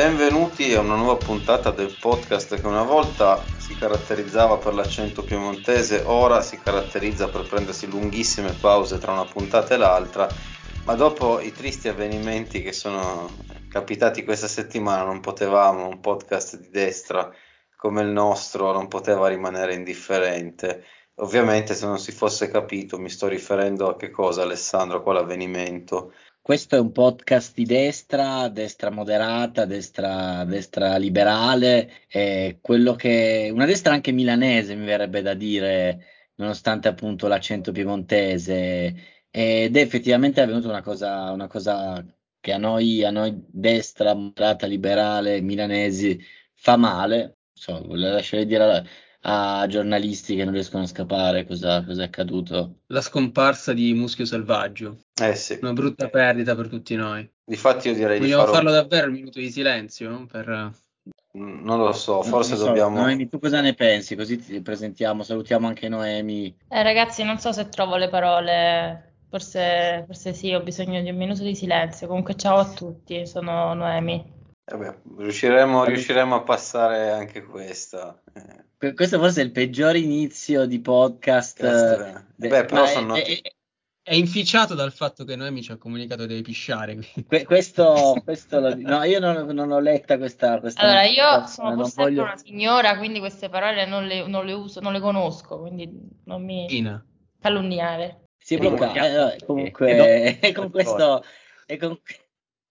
Benvenuti a una nuova puntata del podcast che una volta si caratterizzava per l'accento piemontese, ora si caratterizza per prendersi lunghissime pause tra una puntata e l'altra, ma dopo i tristi avvenimenti che sono capitati questa settimana non potevamo, un podcast di destra come il nostro non poteva rimanere indifferente. Ovviamente se non si fosse capito mi sto riferendo a che cosa Alessandro, a quale avvenimento? Questo è un podcast di destra, destra moderata, destra, destra liberale, che, una destra anche milanese mi verrebbe da dire, nonostante appunto l'accento piemontese. Ed è effettivamente avvenuta una cosa, una cosa che a noi, a noi destra, moderata, liberale, milanesi fa male. So, lascerei dire a, giornalisti che non riescono a scappare cosa, cosa è accaduto. La scomparsa di Muschio Selvaggio. Eh sì. Una brutta perdita per tutti noi. Difatti io direi Vogliamo di farlo... farlo davvero il minuto di silenzio? Per... Non lo so, forse Non so, dobbiamo... Noemi, tu cosa ne pensi? Così ti presentiamo, salutiamo anche Noemi. Eh, ragazzi, non so se trovo le parole. Forse, forse sì, ho bisogno di un minuto di silenzio. Comunque, ciao a tutti, sono Noemi. Vabbè, riusciremo, riusciremo a passare anche questa. Eh, Que- Questo forse è il peggior inizio di podcast. Cazzo, eh, eh. de- Beh, però ma sono- è- è- È inficiato dal fatto che Noemi ci ha comunicato deve pisciare. que- questo, questo lo- no, io non, non ho letta questa, questa Allora, io sono pur sempre voglio- una signora, quindi queste parole non le, non le uso, non le conosco, quindi non mi Ina. calunniare. È Sì, bloccato. vogliamo- Eh, comunque, e e con questo, e con-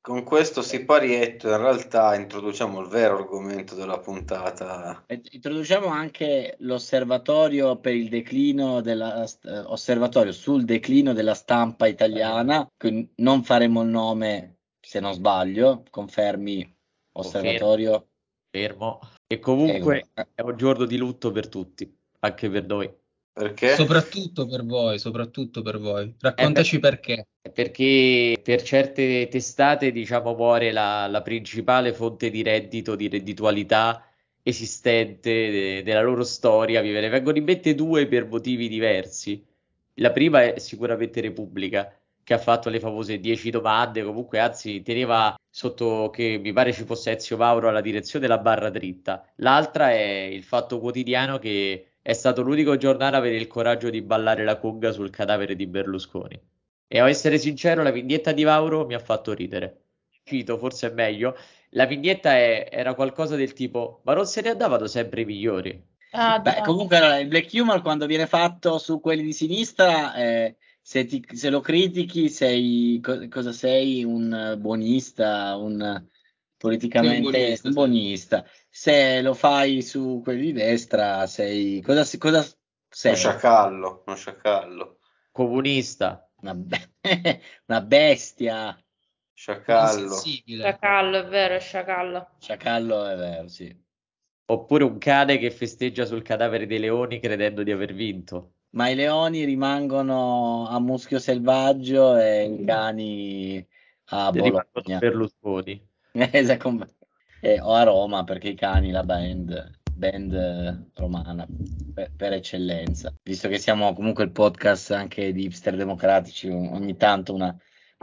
Con questo siparietto in realtà introduciamo il vero argomento della puntata. e introduciamo anche l'osservatorio per il declino della eh, osservatorio sul declino della stampa italiana. Quindi non faremo il nome se non sbaglio. Confermi osservatorio. fermo. E comunque Eh, è un giorno di lutto per tutti, anche per noi. Perché? Soprattutto per voi, soprattutto per voi. Raccontaci perché. Perché per certe testate, diciamo, muore la, la principale fonte di reddito, di redditualità esistente de- della loro storia. Ne vengono in mente due per motivi diversi. La prima è sicuramente Repubblica, che ha fatto le famose 10 domande, comunque anzi teneva sotto che mi pare ci fosse Ezio Mauro alla direzione della barra dritta. L'altra è il Fatto Quotidiano che è stato l'unico giornale a avere il coraggio di ballare la conga sul cadavere di Berlusconi. E a essere sincero, la vignetta di Mauro mi ha fatto ridere. Cito, forse è meglio. La vignetta è- era qualcosa del tipo: Ma non se ne andavano sempre i migliori. Ah, Beh, comunque allora, il black humor quando viene fatto su quelli di sinistra, eh, se, ti- se lo critichi, sei co- cosa sei? Un buonista, un politicamente Sei un buonista, un buonista. Se lo fai su quelli di destra, sei cosa, cosa sei? Uno sciacallo, uno sciacallo. Comunista. Una, be- una bestia. Sciacallo. Sciacallo, è vero, è sciacallo. Sciacallo è vero, sì. Oppure un cane che festeggia sul cadavere dei leoni credendo di aver vinto. Ma i leoni rimangono a muschio selvaggio e i cani a Bologna. Berlusconi. Esatto, eh, o a Roma perché i cani, la band, band eh, romana per, per eccellenza. Visto che siamo comunque il podcast anche di hipster democratici, ogni tanto una,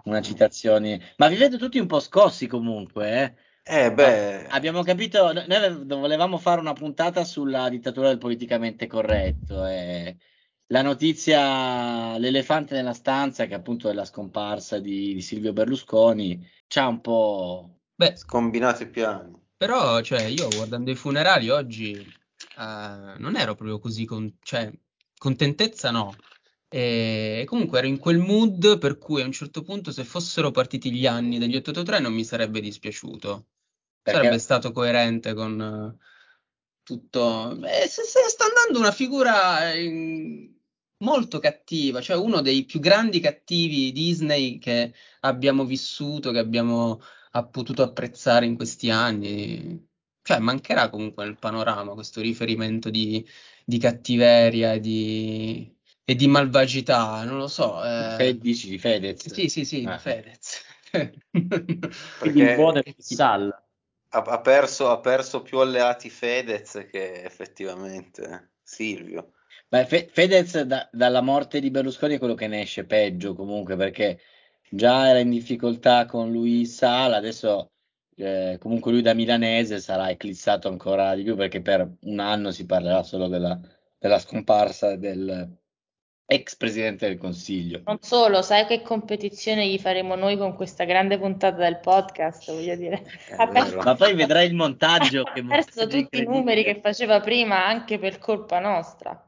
una citazione. Ma vi vedo tutti un po' scossi comunque, eh? Eh beh, Abbiamo capito, noi volevamo fare una puntata sulla dittatura del politicamente corretto e la notizia, l'elefante nella stanza, che appunto è la scomparsa di, di Silvio Berlusconi, c'ha un po'... Beh, scombinato i piani. però, cioè, io guardando i funerali oggi eh, non ero proprio così, con- cioè, contentezza no. E comunque ero in quel mood per cui a un certo punto, se fossero partiti gli anni degli 883, non mi sarebbe dispiaciuto. Perché- Sarebbe stato coerente con eh, tutto. Eh, se, se sta andando una figura eh, molto cattiva, cioè uno dei più grandi cattivi Disney che abbiamo vissuto, che abbiamo ha potuto apprezzare in questi anni. Cioè, mancherà comunque nel panorama questo riferimento di, di cattiveria e di, e di malvagità, non lo so. eh. Fe- dici di Fedez? Sì, sì, sì, Ah. Fedez. Quindi Perché il buono è Sal. ha, ha perso, ha perso più alleati Fedez che effettivamente Silvio. Beh, Fe- Fedez da- dalla morte di Berlusconi è quello che ne esce peggio comunque perché già era in difficoltà con lui Sala, adesso eh, comunque lui da milanese sarà eclissato ancora di più perché per un anno si parlerà solo della, della scomparsa del ex presidente del Consiglio. Non solo, sai che competizione gli faremo noi con questa grande puntata del podcast, voglio dire. Perso, Ma poi vedrai il montaggio che ha perso montaggio tutti i numeri che faceva prima anche per colpa nostra.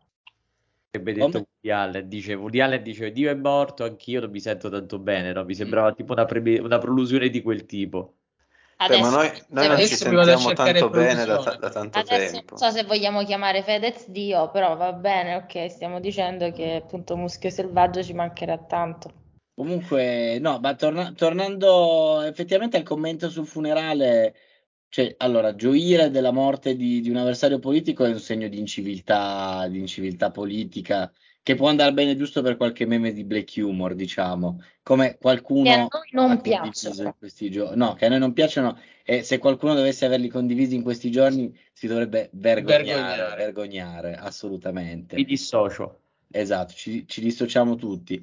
Avrebbe detto Come? Woody Allen, dice, Woody Allen dice Dio è morto, anch'io non mi sento tanto bene, no? Mi Mm. sembrava tipo una, prebe- una prolusione di quel tipo. Beh, ma noi, noi non ci Adesso sentiamo tanto bene da, da tanto Adesso tempo. non so se vogliamo chiamare Fedez Dio, però va bene, ok, stiamo dicendo che appunto Muschio Selvaggio ci mancherà tanto. Comunque, no, ma torna- tornando effettivamente al commento sul funerale, cioè, allora, gioire della morte di, di un avversario politico è un segno di inciviltà, di inciviltà politica, che può andare bene giusto per qualche meme di black humor, diciamo, come Che a qualcuno noi non piacciono. in questi giorni. No, che a noi non piacciono, e se qualcuno dovesse averli condivisi in questi giorni si dovrebbe vergognare, Vergognare. vergognare, assolutamente. Mi dissocio. Esatto, ci, ci dissociamo tutti.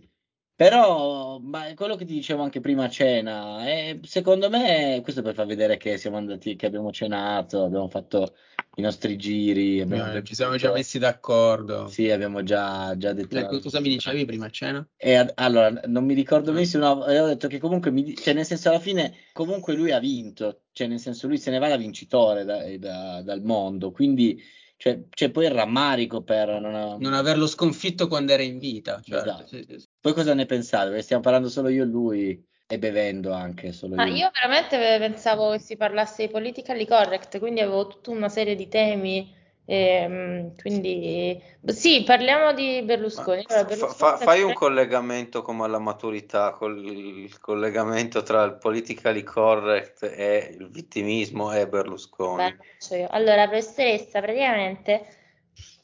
Però, ma quello che ti dicevo anche prima a cena, eh, secondo me, questo per far vedere che siamo andati, che abbiamo cenato, abbiamo fatto i nostri giri, abbiamo Eh, ci siamo già messi d'accordo. Sì, abbiamo già, già detto. Ecco, cosa mi dicevi prima a cena? E ad- allora, non mi ricordo Mm. benissimo, no, avevo detto che comunque, mi, cioè nel senso alla fine, comunque lui ha vinto, cioè nel senso lui se ne va da vincitore da- da- dal mondo, quindi cioè, c'è poi il rammarico per non, Non averlo sconfitto quando era in vita. certo, Esatto. sì, sì, sì. Poi cosa ne pensate? Perché stiamo parlando solo io e lui e bevendo anche solo io. lui. io veramente pensavo che si parlasse di politically correct, quindi avevo tutta una serie di temi. Ehm, quindi sì, parliamo di Berlusconi. fa- Allora, fa- Berlusconi fa- fai un collegamento come alla maturità, col il collegamento tra il politically correct e il vittimismo e Berlusconi. Beh, io. Allora, professoressa, praticamente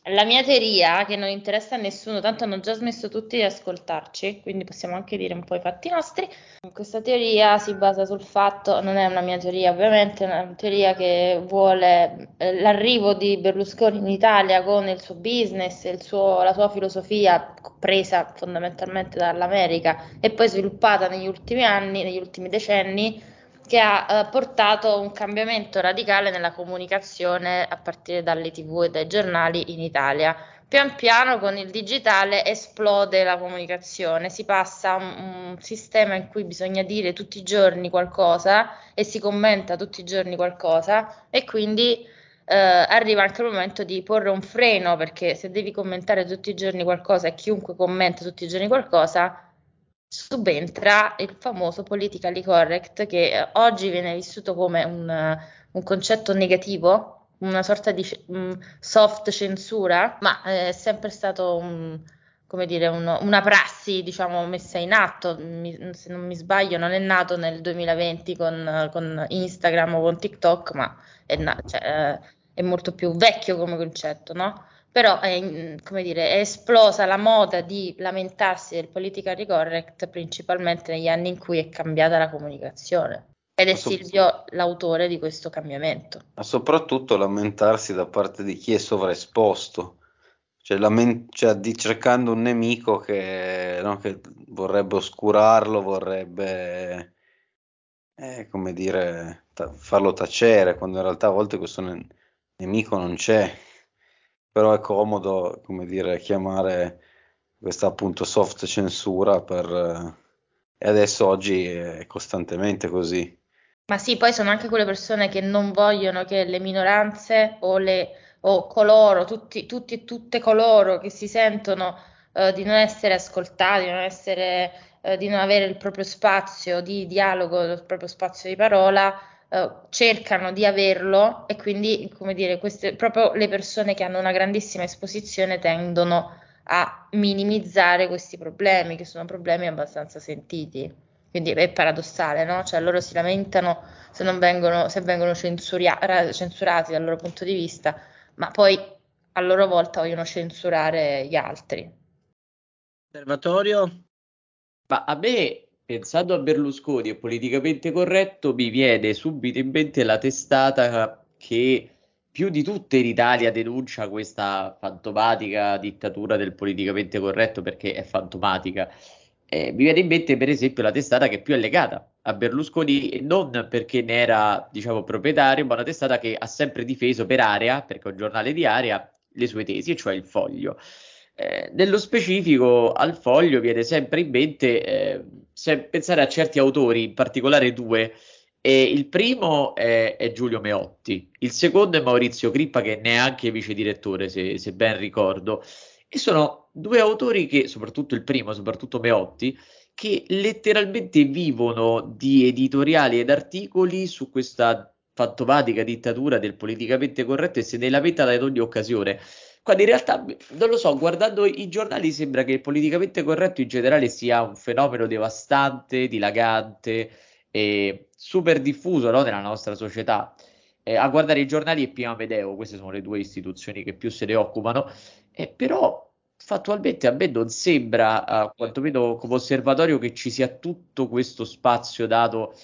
la mia teoria, che non interessa a nessuno, tanto hanno già smesso tutti di ascoltarci, quindi possiamo anche dire un po' i fatti nostri. Questa teoria si basa sul fatto, non è una mia teoria ovviamente, è una teoria che vuole eh, l'arrivo di Berlusconi in Italia con il suo business, il suo- la sua filosofia presa fondamentalmente dall'America e poi sviluppata negli ultimi anni, negli ultimi decenni che ha eh, portato un cambiamento radicale nella comunicazione a partire dalle TV e dai giornali in Italia. Pian piano con il digitale esplode la comunicazione, si passa a un, sistema in cui bisogna dire tutti i giorni qualcosa e si commenta tutti i giorni qualcosa e quindi eh, arriva anche il momento di porre un freno perché se devi commentare tutti i giorni qualcosa e chiunque commenta tutti i giorni qualcosa subentra il famoso politically correct che eh, oggi viene vissuto come un, eh, un concetto negativo, una sorta di mm, soft censura, ma eh, è sempre stato un- come dire, uno- una prassi, diciamo, messa in atto. Mi- se non mi sbaglio, non è nato nel 2020 con, con Instagram o con TikTok, ma è, na- cioè, è molto più vecchio come concetto, no? Però è, dire, è esplosa la moda di lamentarsi del politically correct principalmente negli anni in cui è cambiata la comunicazione. Ed è Silvio l'autore di questo cambiamento. Ma soprattutto lamentarsi da parte di chi è sovraesposto, cioè, lamen- cioè, di- cercando un nemico che, no, che vorrebbe oscurarlo, vorrebbe, eh, come dire, ta- farlo tacere, quando in realtà a volte questo ne- nemico non c'è. Però è comodo, come dire, chiamare questa appunto soft censura per... eh, e adesso oggi è costantemente così. Ma sì, poi sono anche quelle persone che non vogliono che le minoranze o, le, o coloro, tutti, tutti e tutte coloro che si sentono eh, di non essere ascoltati, non essere, eh, di non avere il proprio spazio di dialogo, il proprio spazio di parola, eh, cercano di averlo e quindi, come dire, queste, proprio le persone che hanno una grandissima esposizione tendono a minimizzare questi problemi, che sono problemi abbastanza sentiti. Quindi è paradossale, no? Cioè loro si lamentano se non vengono, se vengono censuria- censurati dal loro punto di vista, ma poi a loro volta vogliono censurare gli altri. Osservatorio? Ma a me, pensando a Berlusconi e politicamente corretto, mi viene subito in mente la testata che più di tutte in Italia denuncia questa fantomatica dittatura del politicamente corretto perché è fantomatica. Eh, mi viene in mente, per esempio, la testata che più è legata a Berlusconi non perché ne era, diciamo, proprietario, ma una testata che ha sempre difeso per area, perché è un giornale di area, le sue tesi, cioè il foglio. Eh, nello specifico al foglio viene sempre in mente eh, se pensare a certi autori, in particolare due. E il primo è, è, Giulio Meotti, il secondo è Maurizio Crippa, che è neanche vice direttore, se, se ben ricordo. E sono due autori che, soprattutto il primo, soprattutto Meotti, che letteralmente vivono di editoriali ed articoli su questa fantomatica dittatura del politicamente corretto e se ne lamentano ad ogni occasione. Quando in realtà, non lo so, guardando i giornali sembra che il politicamente corretto in generale sia un fenomeno devastante, dilagante e super diffuso no, nella nostra società. Eh, a guardare i giornali è Pio Amedeo, queste sono le due istituzioni che più se ne occupano, eh, però fattualmente a me non sembra, uh, quantomeno come osservatorio, che ci sia tutto questo spazio dato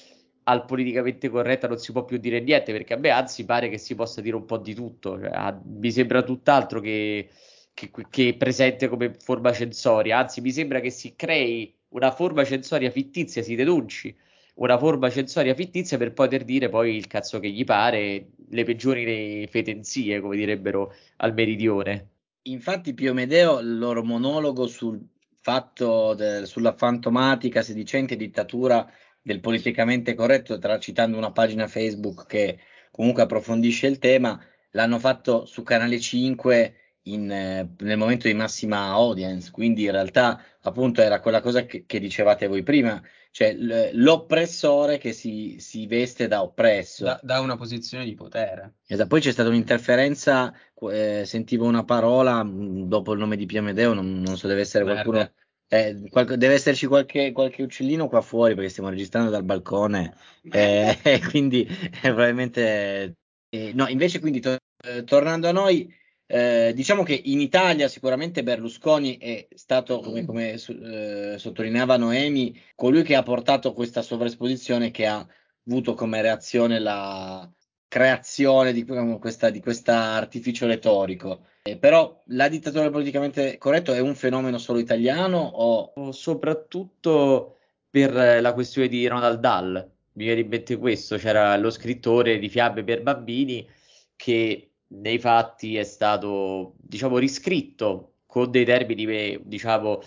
al politicamente corretto, non si può più dire niente, perché a me anzi pare che si possa dire un po' di tutto, cioè, a, mi sembra tutt'altro che, che, che presente come forma censoria, anzi mi sembra che si crei una forma censoria fittizia, si denunci una forma censoria fittizia per poter dire poi il cazzo che gli pare, le peggiori fetenzie, come direbbero al meridione. Infatti Pio Medeo, il loro monologo sul fatto de, sulla fantomatica sedicente dittatura del politicamente corretto, tra citando una pagina Facebook che comunque approfondisce il tema, l'hanno fatto su Canale 5 in, eh, nel momento di massima audience, quindi in realtà appunto era quella cosa che, che dicevate voi prima, cioè l'oppressore che si, si, veste da oppresso. Da, da, una posizione di potere. Esatto, poi c'è stata un'interferenza, eh, sentivo una parola mh, dopo il nome di Piamedeo, non, non so, deve essere Verde. qualcuno... Eh, qual- deve esserci qualche, qualche, uccellino qua fuori perché stiamo registrando dal balcone. Eh, e quindi eh, probabilmente eh, no invece quindi to- eh, tornando a noi eh, diciamo che in Italia sicuramente Berlusconi è stato, come, come eh, sottolineava Noemi, colui che ha portato questa sovraesposizione che ha avuto come reazione la creazione di, questa, di questa artificio retorico. Eh, però la dittatura politicamente corretto è un fenomeno solo italiano o... Soprattutto per la questione di Ronald Dahl, mi viene in mente questo, c'era lo scrittore di fiabe per bambini che nei fatti è stato, diciamo, riscritto con dei termini, diciamo,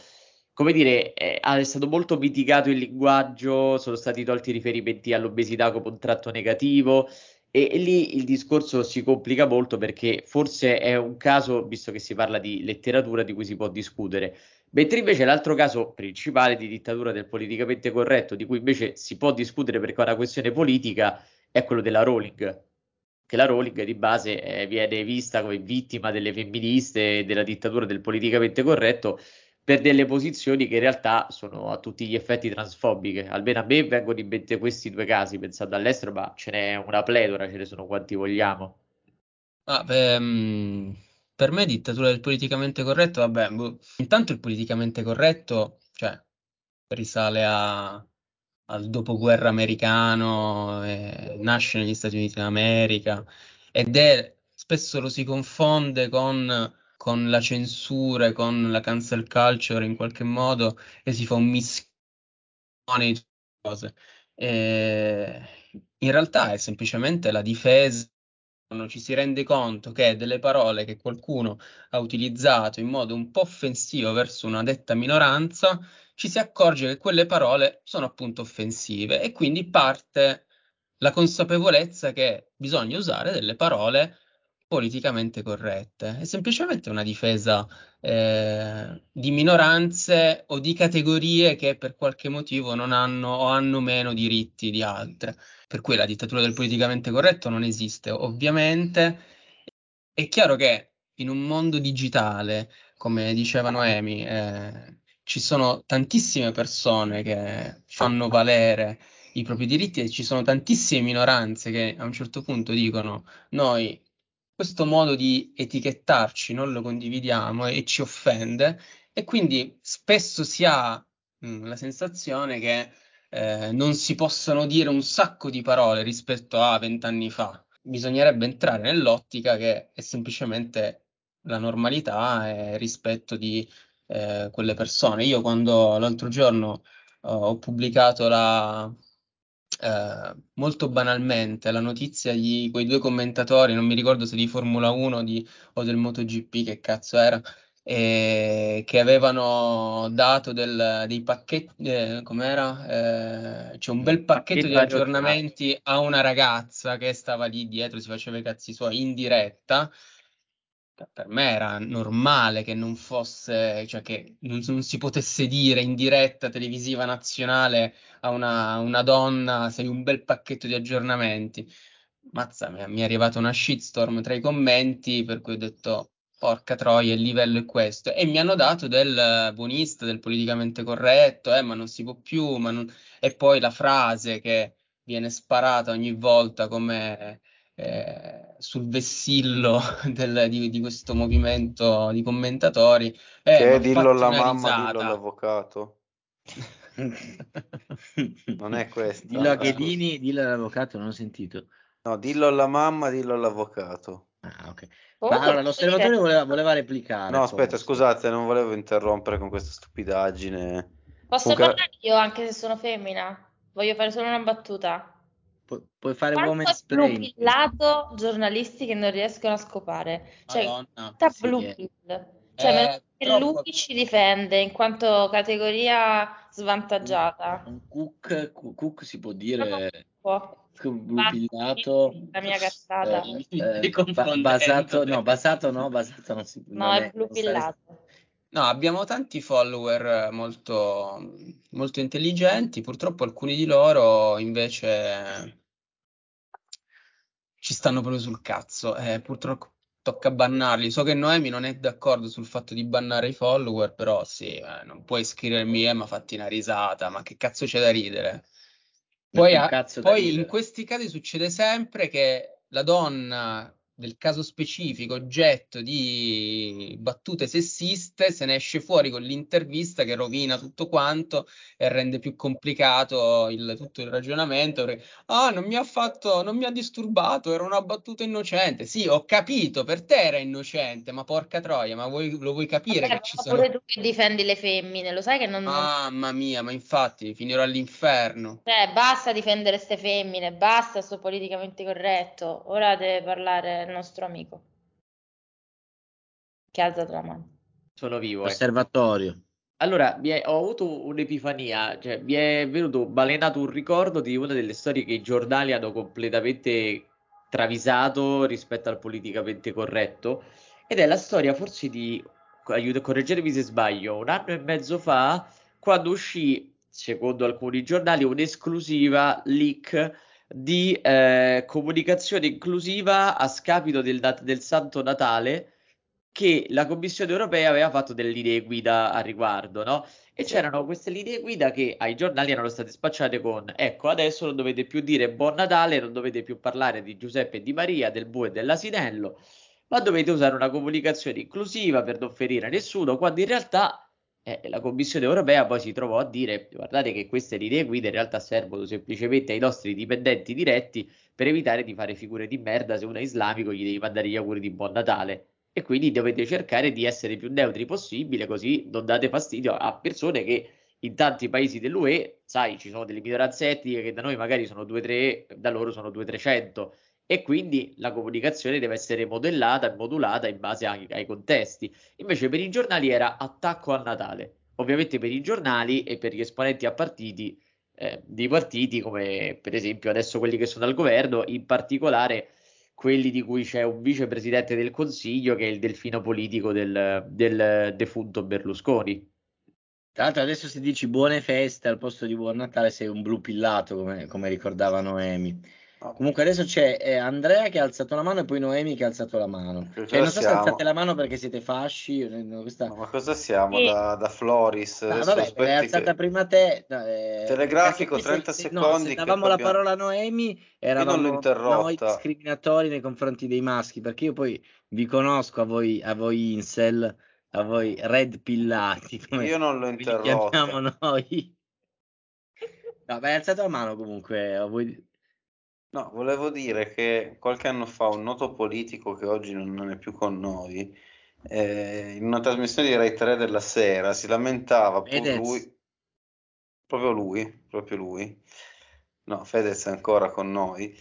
come dire, è, stato molto mitigato il linguaggio, sono stati tolti riferimenti all'obesità come un tratto negativo e, lì il discorso si complica molto perché forse è un caso, visto che si parla di letteratura, di cui si può discutere. Mentre invece l'altro caso principale di dittatura del politicamente corretto, di cui invece si può discutere perché è una questione politica, è quello della Rowling che la Rowling di base eh, viene vista come vittima delle femministe e della dittatura del politicamente corretto per delle posizioni che in realtà sono a tutti gli effetti transfobiche. Almeno a me vengono in mente questi due casi, pensando all'estero, ma ce n'è una pletora, ce ne sono quanti vogliamo. Ah, beh, per me dittatura del politicamente corretto, vabbè, boh, intanto il politicamente corretto, cioè, risale a al dopoguerra americano, eh, nasce negli Stati Uniti d'America ed è spesso lo si confonde con, con la censura, con la cancel culture in qualche modo e si fa un mischione di cose. E in realtà è semplicemente la difesa ci si rende conto che delle parole che qualcuno ha utilizzato in modo un po' offensivo verso una detta minoranza ci si accorge che quelle parole sono appunto offensive e quindi parte la consapevolezza che bisogna usare delle parole politicamente corrette. È semplicemente una difesa eh, di minoranze o di categorie che per qualche motivo non hanno o hanno meno diritti di altre. Per cui la dittatura del politicamente corretto non esiste, ovviamente. È chiaro che in un mondo digitale, come diceva Noemi, eh, ci sono tantissime persone che fanno valere i propri diritti e ci sono tantissime minoranze che a un certo punto dicono noi questo modo di etichettarci non lo condividiamo e ci offende e quindi spesso si ha mh, mm, la sensazione che eh, non si possano dire un sacco di parole rispetto a vent'anni fa. Bisognerebbe entrare nell'ottica che è semplicemente la normalità e rispetto di eh, quelle persone. Io quando l'altro giorno ho pubblicato la, eh, molto banalmente la notizia di quei due commentatori, non mi ricordo se di Formula 1 di, o del MotoGP, che cazzo era, eh, che avevano dato del, dei pacchetti, eh, com'era? Eh, c'è un bel pacchetto di aggiornamenti a una ragazza che stava lì dietro, si faceva i cazzi suoi in diretta per me era normale che non fosse, cioè che non, non si potesse dire in diretta televisiva nazionale a una, una, donna sei un bel pacchetto di aggiornamenti. Mazza, mi, mi è arrivata una shitstorm tra i commenti per cui ho detto porca troia, il livello è questo. E mi hanno dato del buonista, del politicamente corretto, eh, ma non si può più, ma non... e poi la frase che viene sparata ogni volta come eh, sul vessillo del, di, di, questo movimento di commentatori. Eh, che dillo alla mamma, risata. dillo all'avvocato. non è questo. Dillo a Ghedini, dillo all'avvocato, non ho sentito. No, dillo alla mamma, dillo all'avvocato. Ah, ok. Ma allora, l'osservatore voleva, voleva replicare. No, aspetta, forse. scusate, non volevo interrompere con questa stupidaggine. Posso Comunque... parlare io anche se sono femmina? Voglio fare solo una battuta. Pu- puoi fare Quanto woman's play. lato giornalisti che non riescono a scopare. Cioè, Madonna, tutta sì, blue pill. Cioè, Eh, troppo- lui ci difende in quanto categoria svantaggiata. Un cook, cook si può dire Può. blue Basta, pillato, La mia cazzata. eh, Mi eh, confondendo. basato, no, basato no, basato non si No, non è è, blu non sta- pillato. No, abbiamo tanti follower molto, molto intelligenti, purtroppo alcuni di loro invece ci stanno proprio sul cazzo e purtroppo tocca bannarli. So che Noemi non è d'accordo sul fatto di bannare i follower, però sì, eh, non puoi scrivermi, eh, ma fatti una risata, ma che cazzo c'è da ridere? Poi, a- poi in questi casi succede sempre che la donna del caso specifico, oggetto di battute sessiste, se ne esce fuori con l'intervista che rovina tutto quanto e rende più complicato il- tutto il ragionamento. Perché, ah, non mi ha fatto, non mi ha disturbato, era una battuta innocente. Sì, ho capito, per te era innocente, ma porca troia, ma vuoi- lo vuoi capire Vabbè, che ci sono... pure tu che difendi le femmine, lo sai che non, non- Mamma mia, ma infatti finirò all'inferno. Cioè, basta difendere ste femmine, basta sto politicamente corretto. Ora deve parlare il nostro amico. Che ha alzato la mano. Sono vivo, ecco. Osservatorio. Allora, mi è- ho avuto un'epifania, cioè mi è venuto balenato un ricordo di una delle storie che i giornali hanno completamente travisato rispetto al politicamente corretto, ed è la storia forse di, aiuto, correggetemi se sbaglio, un anno e mezzo fa, quando uscì, secondo alcuni giornali, un'esclusiva leak di eh, comunicazione inclusiva a scapito del, dat- del Santo Natale che la Commissione europea aveva fatto delle linee guida a riguardo, no? E c'erano queste linee guida che ai giornali erano state spacciate con, ecco, adesso non dovete più dire Buon Natale, non dovete più parlare di Giuseppe e di Maria, del bue e dell'asinello, ma dovete usare una comunicazione inclusiva per non ferire nessuno, quando in realtà eh, la Commissione europea poi si trovò a dire, guardate che queste linee guida in realtà servono semplicemente ai nostri dipendenti diretti per evitare di fare figure di merda se uno è islamico gli devi mandare gli auguri di Buon Natale e quindi dovete cercare di essere più neutri possibile, così non date fastidio a persone che in tanti paesi dell'UE, sai, ci sono delle minoranze etniche che da noi magari sono 2-3, da loro sono 200-300 e quindi la comunicazione deve essere modellata e modulata in base ai, ai contesti. Invece per i giornali era attacco a Natale. Ovviamente per i giornali e per gli esponenti a partiti, eh, dei partiti come per esempio adesso quelli che sono al governo, in particolare quelli di cui c'è un vicepresidente del Consiglio che è il delfino politico del, del defunto Berlusconi. Tra l'altro adesso se dici buone feste al posto di buon Natale sei un blu pillato, come, come ricordava Noemi. No. Comunque adesso c'è eh, Andrea che ha alzato la mano e poi Noemi che ha alzato la mano. Che Cioè, non so se siamo? alzate la mano perché siete fasci. eh, no, questa- No, ma cosa siamo Sì. da, da Floris? Adesso vabbè, l'hai alzata che- prima te. no, eh, Telegrafico, perché poi 30 se- no, secondi se che davamo la abbiamo- parola a Noemi, eravamo noi discriminatori nei confronti dei maschi, perché io poi vi conosco a voi, a voi incel, a voi red pillati, come Io non l'ho vi li chiamiamo noi. No, beh, hai alzato la mano comunque. a voi- No, volevo dire che qualche anno fa un noto politico che oggi non, non è più con noi, eh, in una trasmissione di Rai 3 della sera si lamentava pur Fedez. lui, proprio lui, proprio lui, no, Fedez è ancora con noi,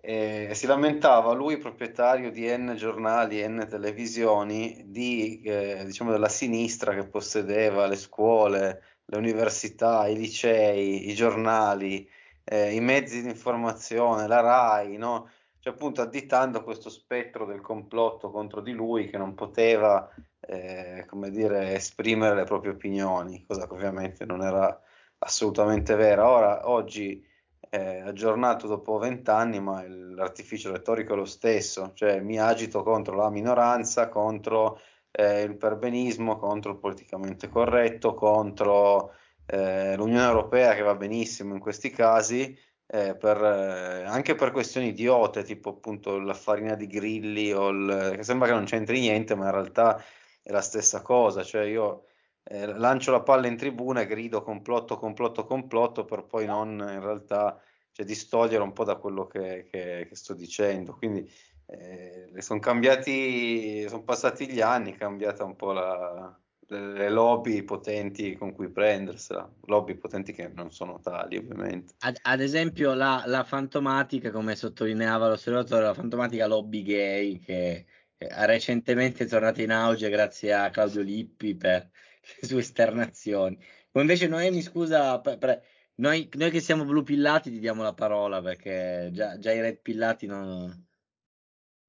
e si lamentava lui, proprietario di N giornali, N televisioni, di, eh, diciamo della sinistra che possedeva le scuole, le università, i licei, i giornali, eh, i mezzi di informazione, la RAI, no? Cioè appunto additando questo spettro del complotto contro di lui che non poteva, eh, come dire, esprimere le proprie opinioni, cosa che ovviamente non era assolutamente vera. Ora, oggi eh, aggiornato dopo vent'anni, ma l'artificio retorico è lo stesso, cioè mi agito contro la minoranza, contro eh, il perbenismo, contro il politicamente corretto, contro eh, l'Unione Europea che va benissimo in questi casi, eh, per, eh, anche per questioni idiote, tipo appunto la farina di grilli, il, che sembra che non c'entri niente, ma in realtà è la stessa cosa, cioè io eh, lancio la palla in tribuna e grido complotto, complotto, complotto, per poi non in realtà cioè, distogliere un po' da quello che, che, che sto dicendo. Quindi eh, sono cambiati, sono passati gli anni, è cambiata un po' la, le lobby potenti con cui prendersela, lobby potenti che non sono tali ovviamente. Ad, ad esempio la, la, fantomatica, come sottolineava l'osservatore, la fantomatica lobby gay che è recentemente è tornata in auge grazie a Claudio Lippi per le sue esternazioni. Ma invece Noemi, scusa, per, per, noi, noi, che siamo blu pillati ti diamo la parola perché già, già i red pillati non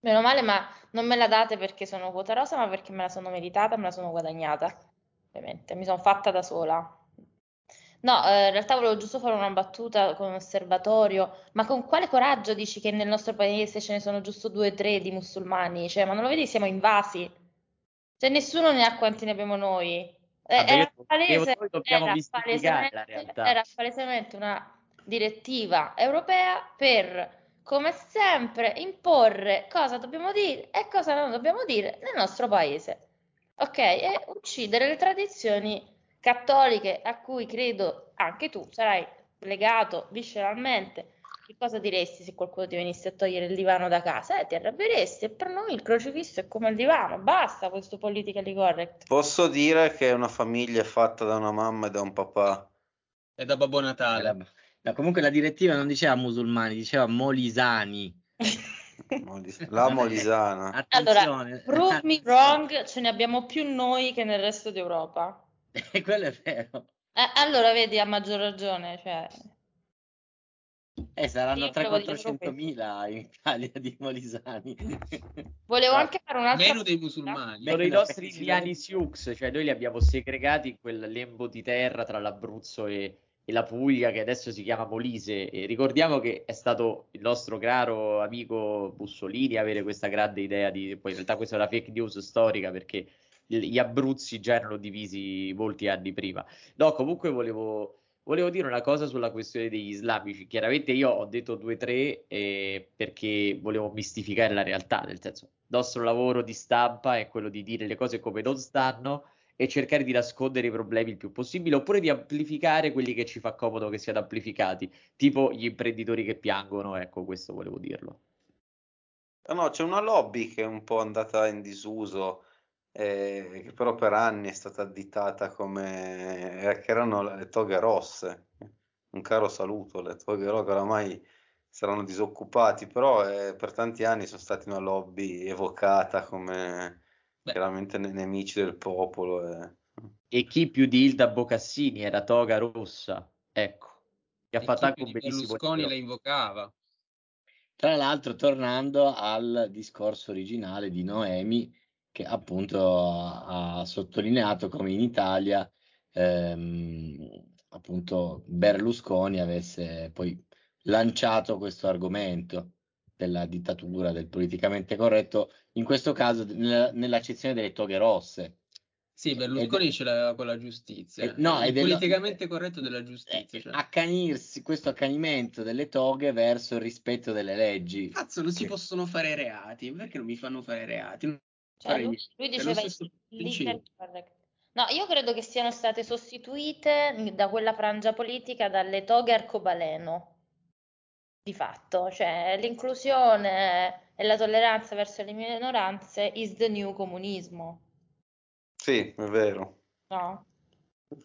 Meno male, ma non me la date perché sono quota rosa, ma perché me la sono meritata, me la sono guadagnata. Ovviamente, mi sono fatta da sola. No, eh, in realtà volevo giusto fare una battuta con un osservatorio, ma con quale coraggio dici che nel nostro paese ce ne sono giusto due o tre di musulmani? Cioè, ma non lo vedi, siamo invasi. Cioè, nessuno ne ha quanti ne abbiamo noi. Eh, era, palese, era, palesemente, era palesemente una direttiva europea per come sempre, imporre cosa dobbiamo dire e cosa non dobbiamo dire nel nostro paese. Ok? E uccidere le tradizioni cattoliche a cui credo anche tu sarai legato visceralmente. Che cosa diresti se qualcuno ti venisse a togliere il divano da casa? Eh, ti arrabbieresti e per noi il crocifisso è come il divano, basta questo politically correct. Posso dire che è una famiglia fatta da una mamma e da un papà. È da Babbo Natale. No, comunque la direttiva non diceva musulmani, diceva molisani. Molis- La Molisana. Allora, Attenzione. prove me wrong, ce ne abbiamo più noi che nel resto d'Europa. E quello è vero. Eh, allora, vedi, ha maggior ragione, cioè... Eh, saranno Io volevo dire solo 300-400 in Italia di molisani. Volevo anche fare un'altra Meno dei musulmani. Sono i nostri indiani Sioux, cioè noi li abbiamo segregati in quel lembo di terra tra l'Abruzzo e, e la Puglia che adesso si chiama Molise. E ricordiamo che è stato il nostro caro amico Mussolini a avere questa grande idea di... Poi in realtà questa è una fake news storica perché gli Abruzzi già erano divisi molti anni prima. No, comunque volevo, volevo dire una cosa sulla questione degli islamici. Chiaramente io ho detto due o tre eh, perché volevo mistificare la realtà, nel senso, il nostro lavoro di stampa è quello di dire le cose come non stanno e cercare di nascondere i problemi il più possibile, oppure di amplificare quelli che ci fa comodo che siano amplificati, tipo gli imprenditori che piangono, ecco, questo volevo dirlo. No, c'è una lobby che è un po' andata in disuso, eh, che però per anni è stata additata come eh, che erano le toghe rosse. Un caro saluto, le toghe rosse oramai saranno disoccupati, però eh, per tanti anni sono stati una lobby evocata come Beh. chiaramente ne- nemici del popolo. eh. E chi più di Hilda Bocassini era Toga Rossa, ecco, che ha E fatto anche un bellissimo Berlusconi la invocava. Tra l'altro, tornando al discorso originale di Noemi, che appunto ha, ha sottolineato come in Italia ehm, appunto Berlusconi avesse poi lanciato questo argomento della dittatura, del politicamente corretto, in questo caso nella- nell'accezione delle toghe rosse. Sì, Berlusconi ce l'aveva con la giustizia. Eh, no, il è dello- politicamente corretto della giustizia. eh, cioè. accanirsi, questo accanimento delle toghe verso il rispetto delle leggi. Cazzo, non si Che- possono fare reati. Perché non mi fanno fare reati? Non Cioè, fare lui, lui È lo diceva correct. No, io credo che siano state sostituite da quella frangia politica dalle toghe arcobaleno, di fatto, cioè l'inclusione e la tolleranza verso le minoranze is the new comunismo, Sì, è vero, no?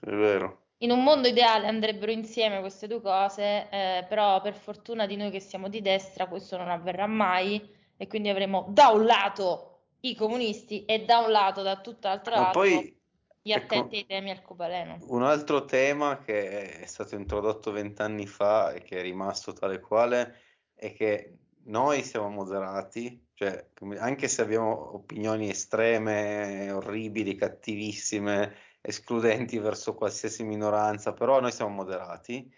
è vero. in un mondo ideale andrebbero insieme queste due cose, eh, però per fortuna di noi che siamo di destra questo non avverrà mai e quindi avremo da un lato i comunisti e da un lato, da tutt'altro Ma lato, poi, gli ecco, attenti ai temi arcobaleno. un altro tema che è stato introdotto vent'anni fa e che è rimasto tale quale è che noi siamo moderati, cioè anche se abbiamo opinioni estreme, orribili, cattivissime, escludenti verso qualsiasi minoranza, però noi siamo moderati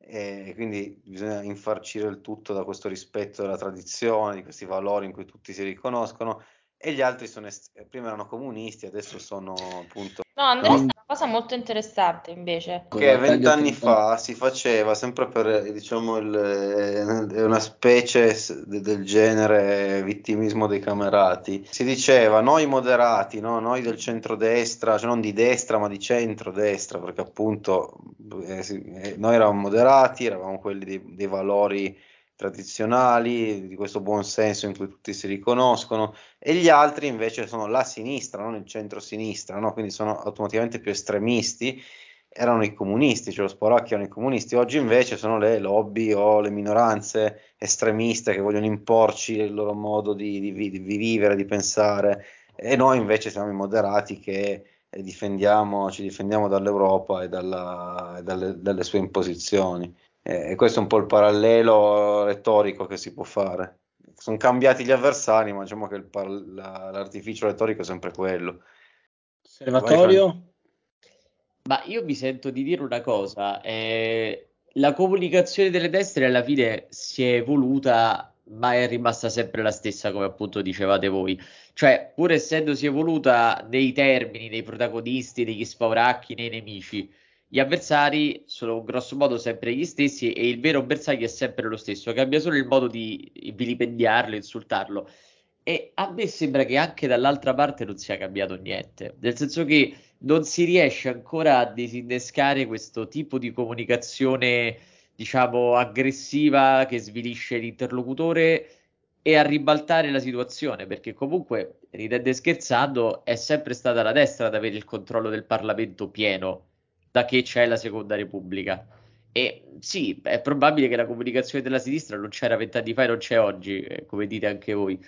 e quindi bisogna infarcire il tutto da questo rispetto della tradizione, di questi valori in cui tutti si riconoscono e gli altri sono est- prima erano comunisti, adesso sono appunto No, Andrea, No. è una cosa molto interessante invece. Che vent'anni fa si faceva sempre per, diciamo, il- è una specie del genere vittimismo dei camerati. Si diceva noi moderati, no? Noi del centrodestra, cioè non di destra ma di centrodestra, perché appunto eh, eh, noi eravamo moderati, eravamo quelli dei, dei valori tradizionali, di questo buon senso in cui tutti si riconoscono, e gli altri invece sono la sinistra, non il centro-sinistra, no? Quindi sono automaticamente più estremisti erano i comunisti, cioè lo Sporacchi erano i comunisti, oggi invece sono le lobby o le minoranze estremiste che vogliono imporci il loro modo di, di di vivere, di pensare, e noi invece siamo i moderati che eh, difendiamo, ci difendiamo dall'Europa e dalla- e dalle, dalle sue imposizioni. Eh, e questo è un po' il parallelo retorico che si può fare. Sono cambiati gli avversari, ma diciamo che il par- la- l'artificio retorico è sempre quello. Osservatorio? Ma io mi sento di dire una cosa, eh, la comunicazione delle destre alla fine si è evoluta, ma è rimasta sempre la stessa, come appunto dicevate voi. Cioè, pur essendosi evoluta nei termini, nei protagonisti, negli spauracchi, nei nemici, gli avversari sono grosso modo sempre gli stessi e il vero bersaglio è sempre lo stesso, cambia solo il modo di vilipendiarlo, insultarlo. E a me sembra che anche dall'altra parte non sia cambiato niente, nel senso che non si riesce ancora a disinnescare questo tipo di comunicazione, diciamo, aggressiva che svilisce l'interlocutore e a ribaltare la situazione, perché comunque, ridendo e scherzando, è sempre stata la destra ad avere il controllo del Parlamento pieno da che c'è la Seconda Repubblica. E sì, è probabile che la comunicazione della sinistra non c'era vent'anni fa e non c'è oggi, eh, come dite anche voi.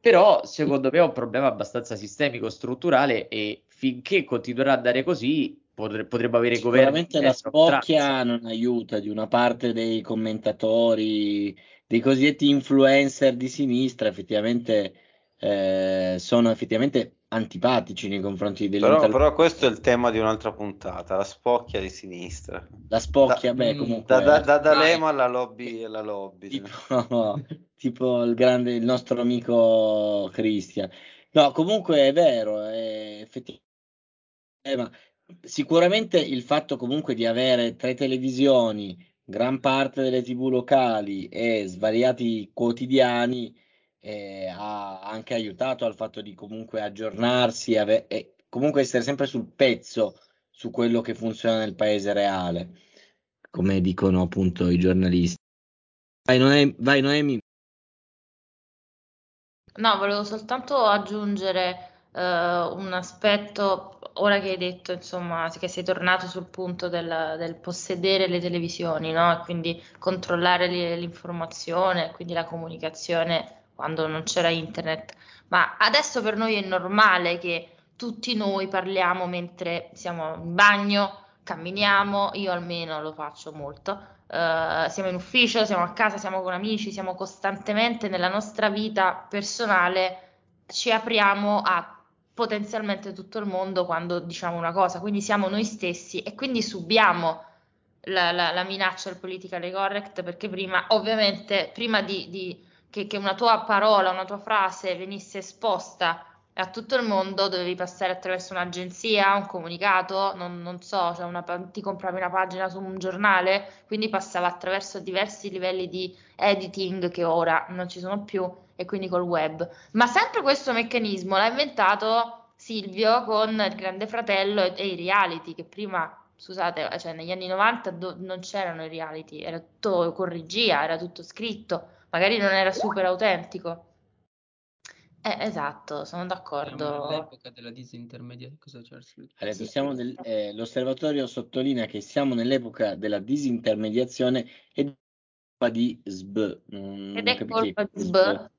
Però secondo me è un problema abbastanza sistemico, strutturale e finché continuerà ad andare così potre- potremmo avere governi Sicuramente la spocchia non aiuta di una parte dei commentatori, dei cosiddetti influencer di sinistra, effettivamente eh, sono effettivamente antipatici nei confronti Però, dell'interlocutore. però questo è il tema di un'altra puntata, la spocchia di sinistra. La Da, spocchia, beh, Mm, comunque da, da, da. D'Alema alla lobby, alla lobby. tipo, tipo il grande, il nostro amico Christian. No, comunque è vero, è effettivamente, eh, ma sicuramente il fatto comunque di avere tre televisioni, gran parte delle TV locali e svariati quotidiani eh, ha anche aiutato al fatto di comunque aggiornarsi ave- e comunque essere sempre sul pezzo su quello che funziona nel paese reale, come dicono appunto i giornalisti. Vai, Noemi, vai, Noemi. No, volevo soltanto aggiungere eh, un aspetto, ora che hai detto, insomma, che sei tornato sul punto del, del possedere le televisioni, no? E quindi controllare li- l'informazione, quindi la comunicazione quando non c'era internet. Ma adesso per noi è normale che tutti noi parliamo mentre siamo in bagno, camminiamo, io almeno lo faccio molto eh, siamo in ufficio, siamo a casa, siamo con amici, siamo costantemente nella nostra vita personale, ci apriamo a potenzialmente tutto il mondo quando diciamo una cosa, quindi siamo noi stessi e quindi subiamo la, la- la minaccia del politically correct perché prima, ovviamente, prima di, di- che, che una tua parola, una tua frase venisse esposta a tutto il mondo dovevi passare attraverso un'agenzia, un comunicato, non, non so, cioè una ti compravi una pagina su un giornale, quindi passava attraverso diversi livelli di editing che ora non ci sono più e quindi col web. Ma sempre questo meccanismo l'ha inventato Silvio con il Grande Fratello e i reality, che prima, scusate, cioè negli anni 90 do- non c'erano i reality, era tutto con regia, era tutto scritto, magari non era super autentico. Eh, esatto, sono d'accordo. nell'epoca della disintermediazione. Cosa c'è? Detto, siamo nel- eh, l'osservatorio sottolinea che siamo nell'epoca della disintermediazione e di SB. Non, Ed non è colpa di SB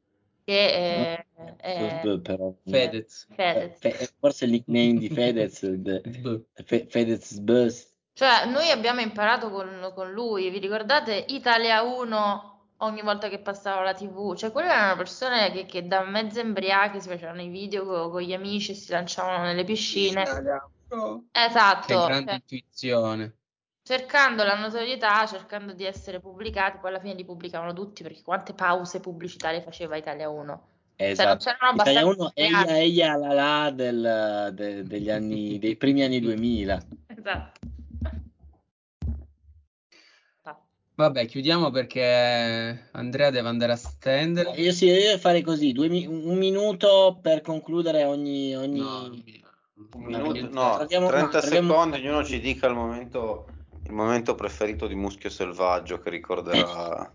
che è, No, è- SB però. Fedez. Fedez. Eh, Fe- forse il nickname di Fedez. Fe- Fedez SB. Cioè, noi abbiamo imparato con, con lui, vi ricordate Italia 1 ogni volta che passava la TV? Cioè, quelle erano persone che, che da mezze embriache si facevano i video co- con, gli amici e si lanciavano nelle piscine. Esatto, Che grande cioè, intuizione. Cercando la notorietà, cercando di essere pubblicati, poi alla fine li pubblicavano tutti perché quante pause pubblicitarie faceva Italia 1? Cioè, non Esatto. c'erano Italia abbastanza 1, italiani. Eia Eia la la del, de- degli anni, dei primi anni 2000. Esatto. Vabbè, chiudiamo perché Andrea deve andare a stendere. Io sì, io farei così, due mi- un minuto per concludere ogni... ogni... No. Un minuto, no, troviamo- 30 no, troviamo- secondi, ognuno ci dica il momento, il momento preferito di Muschio Selvaggio che ricorderà.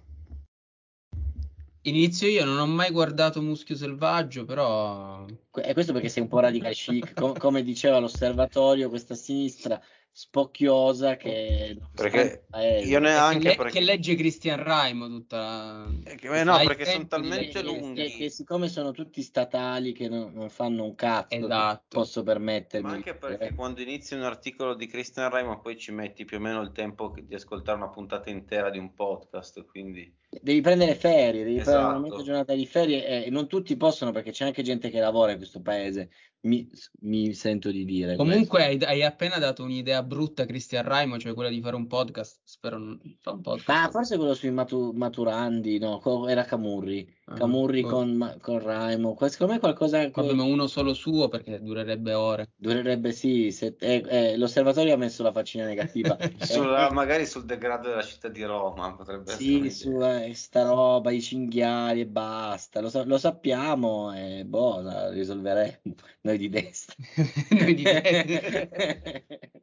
Inizio io, non ho mai guardato Muschio Selvaggio, però E questo perché sei un po' radical chic, com- come diceva l'osservatorio, questa sinistra spocchiosa che... Perché Eh, io che, neanche le- perché... che legge Cristian Raimo tutta la... Eh, che- eh, no, perché sono talmente che, lunghi. che- che siccome sono tutti statali che non, non fanno un cazzo, Esatto. posso permettermi. Ma anche perché dire. quando inizi un articolo di Christian Raimond poi ci metti più o meno il tempo che- di ascoltare una puntata intera di un podcast, quindi... Devi prendere ferie, devi prendere una Esatto. mezza giornata di ferie eh, e non tutti possono perché c'è anche gente che lavora in questo paese, mi, mi sento di dire. Comunque hai, hai appena dato un'idea brutta a Cristian Raimo, cioè quella di fare un podcast. Spero non fa un podcast. Ah, forse quello sui matu- maturandi, no, era Camurri. Ah, Camurri con, con Raimo. Secondo me qualcosa Vabbè, ma uno solo suo perché durerebbe ore. durerebbe, sì. se- eh, eh, l'osservatorio ha messo la faccina negativa. Sulla- Eh, magari sul degrado della città di Roma potrebbe essere Sì, un'idea. su eh, sta roba, i cinghiali e basta, lo, sa- lo sappiamo e boh, la risolveremo noi di destra. Noi di te.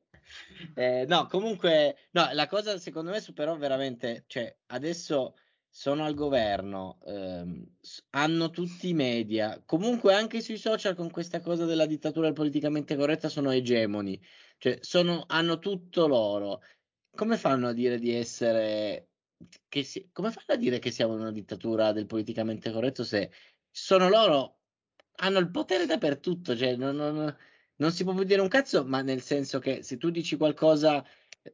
Eh, no, comunque, no, la cosa secondo me superò veramente, cioè adesso sono al governo, ehm, hanno tutti i media, comunque anche sui social con questa cosa della dittatura politicamente corretta sono egemoni, cioè sono, hanno tutto loro. Come fanno a dire di essere, si- come fanno a dire che siamo in una dittatura del politicamente corretto se sono loro, hanno il potere dappertutto, cioè non, non- non si può più dire un cazzo, ma nel senso che se tu dici qualcosa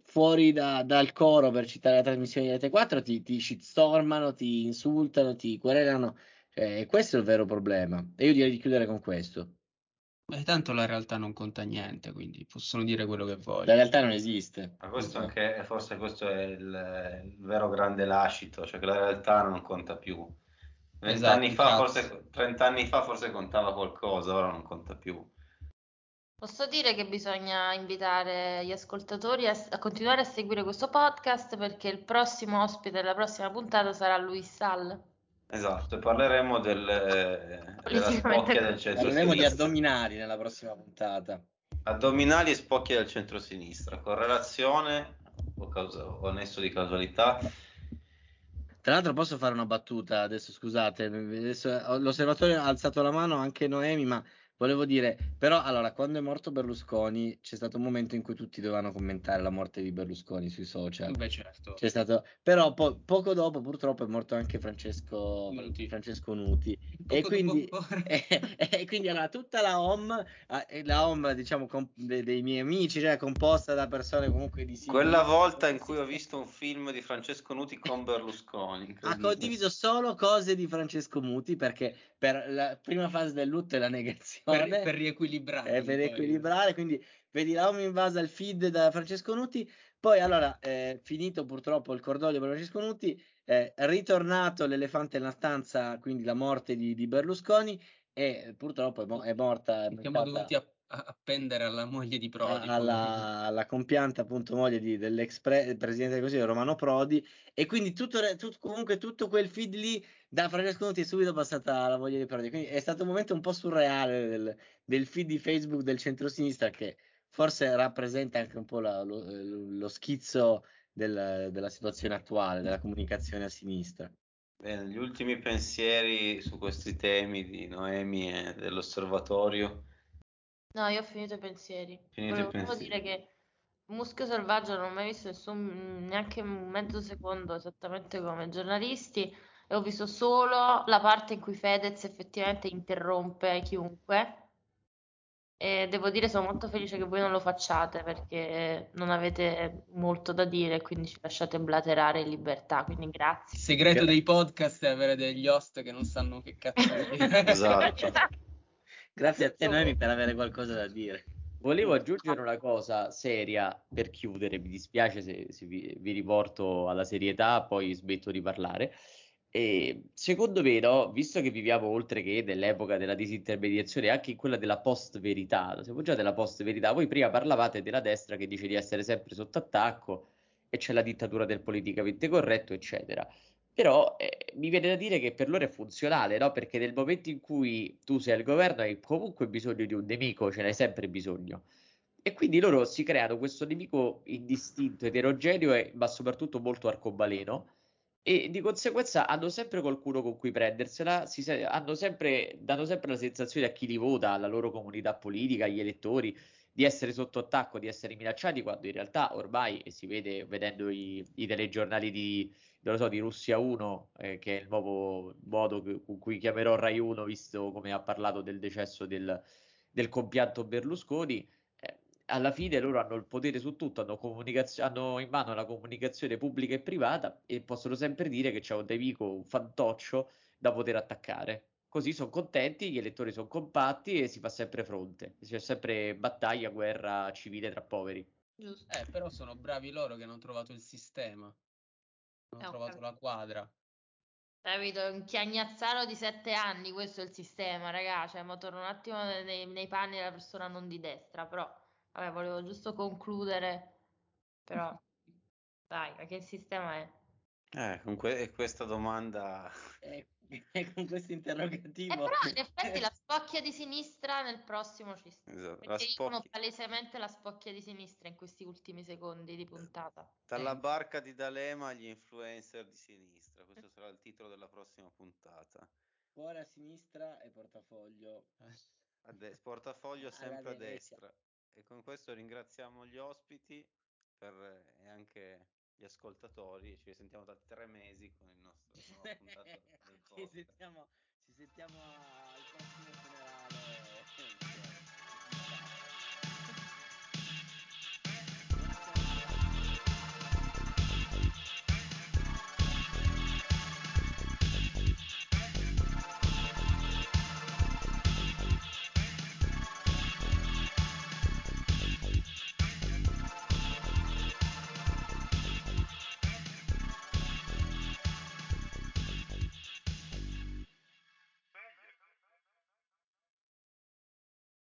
fuori da- dal coro per citare la trasmissione di Rete 4 ti, ti shitstormano, ti insultano, ti querelano, cioè, questo è il vero problema. E io direi di chiudere con questo. Beh, tanto la realtà non conta niente, quindi possono dire quello che La vogliono. realtà non esiste. Ma questo No. anche, forse questo è il, il vero grande lascito, cioè che la realtà non conta più. Vent'anni Esatto, fa, cazzo. forse, trent'anni fa forse contava qualcosa, ora non conta più. Posso dire che bisogna invitare gli ascoltatori a, a continuare a seguire questo podcast perché il prossimo ospite della prossima puntata sarà Luis Sall. Esatto, parleremo del, della Politicamente spocchia del centro Parleremo di addominali nella prossima puntata. Addominali e spocchia del centro-sinistra, correlazione o, causa- o nesso di causalità. Tra l'altro posso fare una battuta adesso, scusate, adesso, l'osservatorio ha alzato la mano anche Noemi, ma volevo dire, però allora, quando è morto Berlusconi c'è stato un momento in cui tutti dovevano commentare la morte di Berlusconi sui social. Beh, certo. C'è stato, però po- poco dopo purtroppo è morto anche Francesco Nuti. Francesco Nuti. E quindi, e, e quindi allora, tutta la home, la home diciamo com- de- dei miei amici, cioè composta da persone comunque di sinistra, Quella volta in cui ho visto un film di Francesco Nuti con Berlusconi. ha condiviso solo cose di Francesco Muti perché per la prima fase del lutto è la negazione per, per riequilibrare. eh, per po' il- equilibrare quindi vedi la home invasa il feed da Francesco Nuti poi allora eh, finito purtroppo il cordoglio per Francesco Nuti eh, ritornato l'elefante nella stanza quindi la morte di, di Berlusconi e purtroppo è, mo- è morta siamo mancata- dovuti a- appendere alla moglie di Prodi. alla, alla compianta appunto moglie di- dell'ex pre- presidente del Consiglio Romano Prodi e quindi tutto, re- tut- comunque tutto quel feed lì da Francesco Nuti è subito passata alla moglie di Prodi quindi è stato un momento un po' surreale del, del feed di Facebook del centrosinistra che forse rappresenta anche un po' la- lo, lo schizzo del- della situazione attuale della comunicazione a sinistra Bene, gli ultimi pensieri su questi temi di Noemi e dell'osservatorio. No, io ho finito i pensieri. Finito Volevo pensieri. dire che Muschio Selvaggio non ho mai visto nessun, neanche un mezzo secondo esattamente come giornalisti e ho visto solo la parte in cui Fedez effettivamente interrompe chiunque e devo dire sono molto felice che voi non lo facciate perché non avete molto da dire e quindi ci lasciate blaterare in libertà, quindi Il grazie. segreto dei podcast è avere degli host che non sanno che cazzo dire. Esatto. Grazie a te, Noemi, per avere qualcosa da dire. Volevo aggiungere una cosa seria per chiudere, mi dispiace se, se vi, vi riporto alla serietà, poi smetto di parlare. E secondo me, no, visto che viviamo oltre che nell'epoca della disintermediazione, anche in quella della post-verità, siamo già della post-verità, voi prima parlavate della destra che dice di essere sempre sotto attacco e c'è la dittatura del politicamente corretto, eccetera. Però eh, mi viene da dire che per loro è funzionale, no? Perché nel momento in cui tu sei al governo hai comunque bisogno di un nemico, ce n'hai sempre bisogno. E quindi loro si creano questo nemico indistinto, eterogeneo, e, ma soprattutto molto arcobaleno. E di conseguenza hanno sempre qualcuno con cui prendersela, se- hanno sempre, danno sempre la sensazione a chi li vota, alla loro comunità politica, agli elettori, di essere sotto attacco, di essere minacciati, quando in realtà ormai, e si vede vedendo i, i telegiornali di, non lo so, di Russia 1, eh, che è il nuovo modo con cui chiamerò Rai 1, visto come ha parlato del decesso del, del compianto Berlusconi. eh, alla fine loro hanno il potere su tutto, hanno, comunicaz- hanno in mano la comunicazione pubblica e privata e possono sempre dire che c'è un nemico, un fantoccio da poter attaccare. Così sono contenti, gli elettori sono compatti e si fa sempre fronte. C'è sempre battaglia, guerra civile tra poveri. Eh, però sono bravi loro che hanno trovato il sistema, hanno Eh, ho trovato la quadra. Capito? È un chiagnazzaro di sette anni, questo è il sistema, raga. Cioè, mo torno un attimo nei, nei panni della persona non di destra, però, vabbè, volevo giusto concludere, però, dai, ma che sistema è? Eh, con que- questa domanda E, e con questo Eh, interrogativo. però in effetti la spocchia di sinistra nel prossimo ci sta. esatto, la Perché io sono spocchi- palesemente la spocchia di sinistra in questi ultimi secondi di puntata. dalla Eh. barca di D'Alema agli influencer di sinistra. Questo sarà il titolo della prossima puntata. Cuore a sinistra e portafoglio. A des- portafoglio sempre a destra. destra. E con questo ringraziamo gli ospiti per- e anche gli ascoltatori. Ci risentiamo da tre mesi con il nostro nuovo puntato. ci, sentiamo, ci sentiamo al prossimo